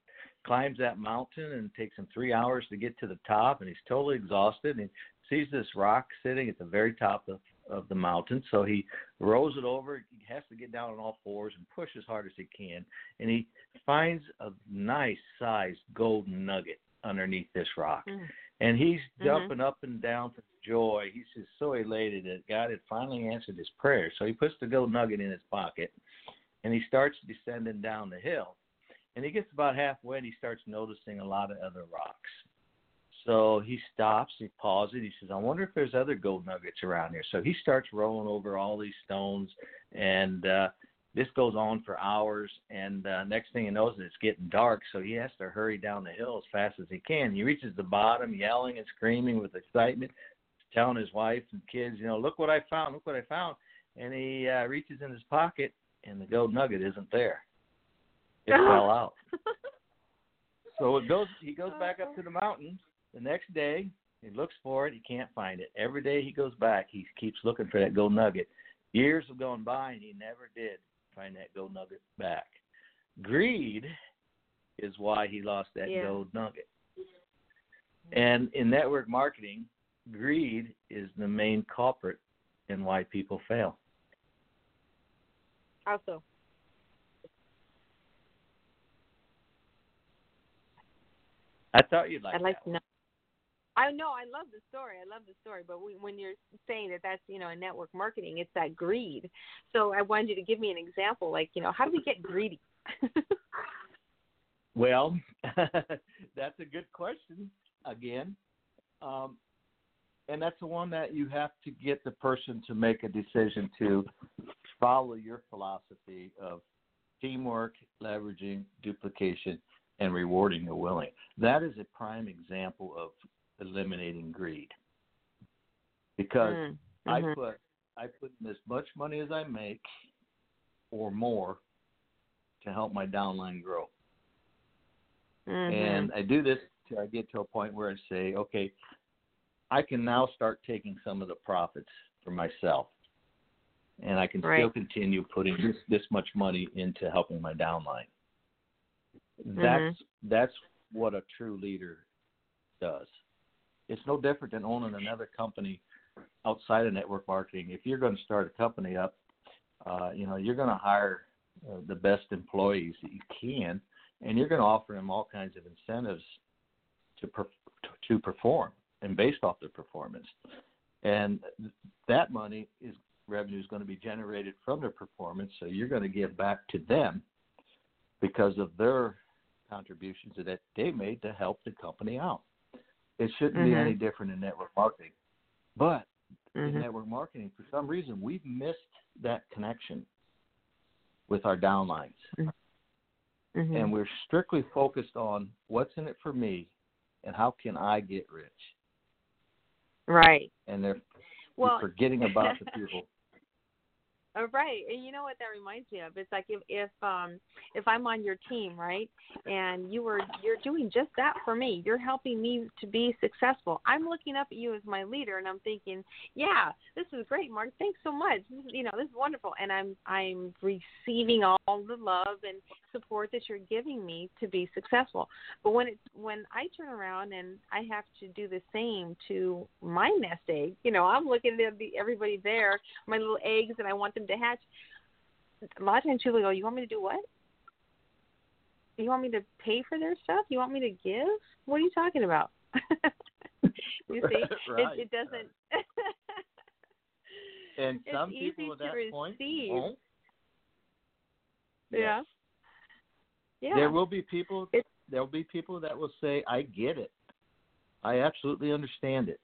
climbs that mountain. And it takes him three hours to get to the top. And he's totally exhausted. And he sees this rock sitting at the very top of, of the mountain. So he rolls it over. He has to get down on all fours and push as hard as he can. And he finds a nice sized golden nugget underneath this rock. Mm. And he's Mhm. jumping up and down for joy. He's just so elated that God had finally answered his prayer. So he puts the gold nugget in his pocket and he starts descending down the hill. And he gets about halfway and he starts noticing a lot of other rocks. So he stops, he pauses, he says, I wonder if there's other gold nuggets around here. So he starts rolling over all these stones and uh this goes on for hours and uh, next thing he knows it's getting dark so he has to hurry down the hill as fast as he can. He reaches the bottom yelling and screaming with excitement telling his wife and kids you know look what i found look what i found. And he uh, reaches in his pocket and the gold nugget isn't there. It fell out. (laughs) So it goes he goes back up to the mountain the next day he looks for it he can't find it every day he goes back he keeps looking for that gold nugget years have gone by and he never did find that gold nugget back. Greed is why he lost that Yeah. gold nugget. And in network marketing, greed is the main culprit in why people fail. How so? I thought you'd like I'd like that to know. I know I love the story. I love the story, but we, when you're saying that that's you know in network marketing, it's that greed. So I wanted you to give me an example, like you know, how do we get greedy? (laughs) Well, (laughs) that's a good question again. Um, and that's the one that you have to get the person to make a decision to follow your philosophy of teamwork, leveraging, duplication, and rewarding the willing. That is a prime example of eliminating greed. Because Mm, I mhm. put I put in as much money as I make or more to help my downline grow. Mhm. And I do this till I get to a point where I say, okay, I can now start taking some of the profits for myself. And I can still continue putting this, this much money into helping my downline. Mm-hmm. That's that's what a true leader does. It's no different than owning another company outside of network marketing. If you're going to start a company up, uh, you know, you're going to hire uh, the best employees that you can, and you're going to offer them all kinds of incentives to per- to perform and based off their performance. And that money is revenue is going to be generated from their performance. So you're going to give back to them because of their contributions that they made to help the company out. It shouldn't be Mhm. any different in network marketing. But in Mhm. network marketing, for some reason, we've missed that connection with our downlines. Mhm. And we're strictly focused on what's in it for me and how can I get rich. right. And they're, Well, they're forgetting about the (laughs) people. Oh, right. And you know what that reminds me of? It's like if if um if I'm on your team, right? And you were you're doing just that for me. You're helping me to be successful. I'm looking up at you as my leader and I'm thinking, "Yeah, this is great, Mark. Thanks so much. This is, you know, this is wonderful." And I'm I'm receiving all the love and support that you're giving me to be successful. But when it's when I turn around and I have to do the same to my nest egg, you know, I'm looking at the, everybody there, my little eggs, and I want them to hatch. A lot of times people go, "You want me to do what? You want me to pay for their stuff? You want me to give? What are you talking about?" (laughs) you see, (laughs) Right, it, it doesn't. (laughs) And some people at that point won't. yeah. Yeah. There will be people. It's- there will be people that will say, "I get it. I absolutely understand it,"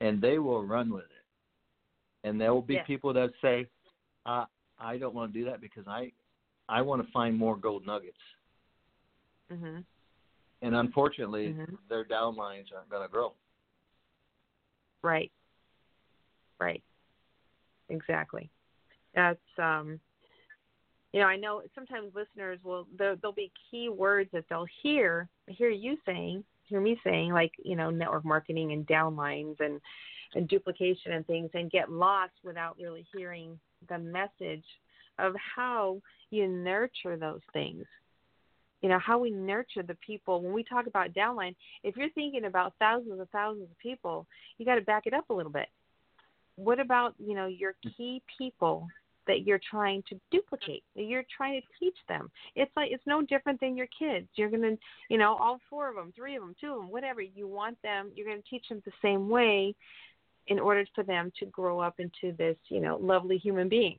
and they will run with it. And there will be people that say, uh, "I don't want to do that because I, I want to find more gold nuggets." Mhm. And unfortunately, Mhm. their downlines aren't going to grow. Right. Right. Exactly. That's um you know, I know sometimes listeners will there there'll be key words that they'll hear hear you saying, hear me saying, like, you know, network marketing and downlines and and duplication and things and get lost without really hearing the message of how you nurture those things. You know, how we nurture the people. When we talk about downline, if you're thinking about thousands and thousands of people, you got to back it up a little bit. What about, you know, your key people that you're trying to duplicate, you're trying to teach them? It's like it's no different than your kids. You're going to, you know, all four of them, three of them, two of them, whatever, you want them, you're going to teach them the same way in order for them to grow up into this, you know, lovely human being.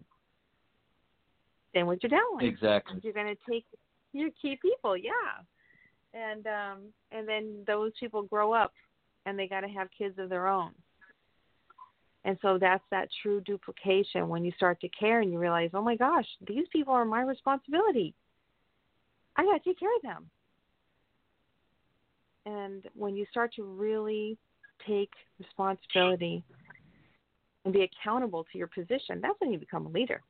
Same with your downline Exactly. you're going to take your key people yeah. And um and then those people grow up and they got to have kids of their own. And so that's that true duplication when you start to care and you realize oh my gosh these people are my responsibility. I got to take care of them. And when you start to really take responsibility and be accountable to your position that's when you become a leader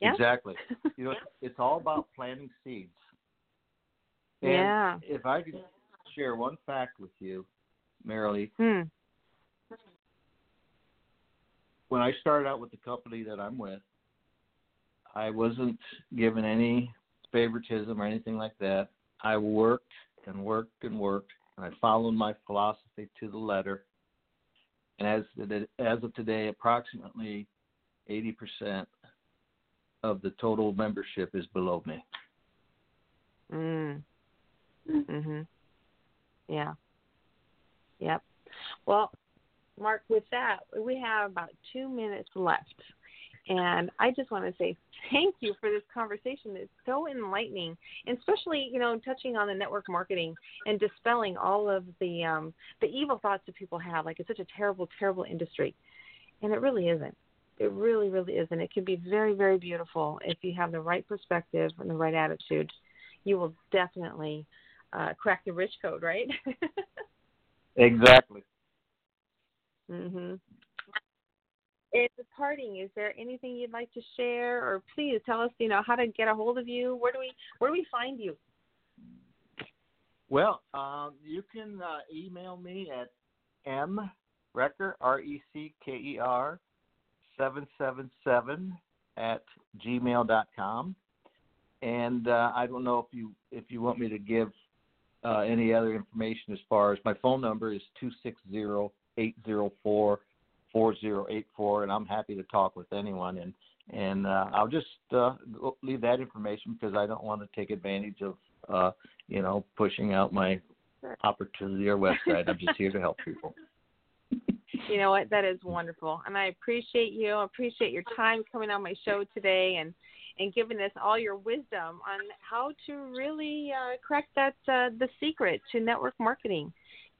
yeah Exactly. (laughs) You know, it's all about planting seeds. And Yeah. If I could share one fact with you, Marilee, hmm when I started out with the company that I'm with, I wasn't given any favoritism or anything like that. I worked and worked and worked, I followed my philosophy to the letter. And as as of today, approximately 80% of the total membership is below me. Mm. Mhm. Yeah. Yep. Well, Mark, with that, we have about two minutes left. And I just want to say thank you for this conversation. It's so enlightening, and especially you know touching on the network marketing and dispelling all of the um, the evil thoughts that people have. Like it's such a terrible, terrible industry, and it really isn't. It really, really isn't. It can be very, very beautiful if you have the right perspective and the right attitude. You will definitely uh, crack the rich code, right? (laughs) Exactly. mhm. In the parting, is there anything you'd like to share, or please tell us, you know, how to get a hold of you? Where do we, where do we find you? Well, um, you can uh, email me at m recker r e c k e r seven seven seven at gmail dot com, and uh, I don't know if you if you want me to give uh, any other information as far as my phone number is two six zero eight zero four four zero eight four, and I'm happy to talk with anyone and. And uh, I'll just uh, leave that information because I don't want to take advantage of uh, you know, pushing out my opportunity or website. I'm just here to help people. (laughs) (laughs) You know what? That is wonderful, and I appreciate you. I appreciate your time coming on my show today and and giving us all your wisdom on how to really uh, crack that uh, the secret to network marketing.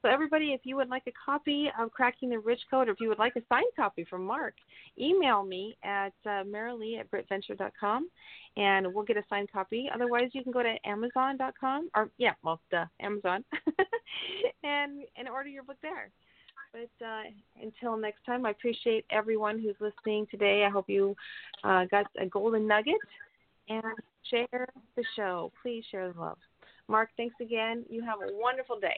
So, everybody, if you would like a copy of Cracking the Rich Code, or if you would like a signed copy from Mark, email me at uh, marilee at britventure.com and we'll get a signed copy. Otherwise, you can go to amazon.com, or, yeah, well, the Amazon, (laughs) and, and order your book there. But uh, until next time, I appreciate everyone who's listening today. I hope you uh, got a golden nugget and share the show. Please share the love. Mark, thanks again. You have a wonderful day.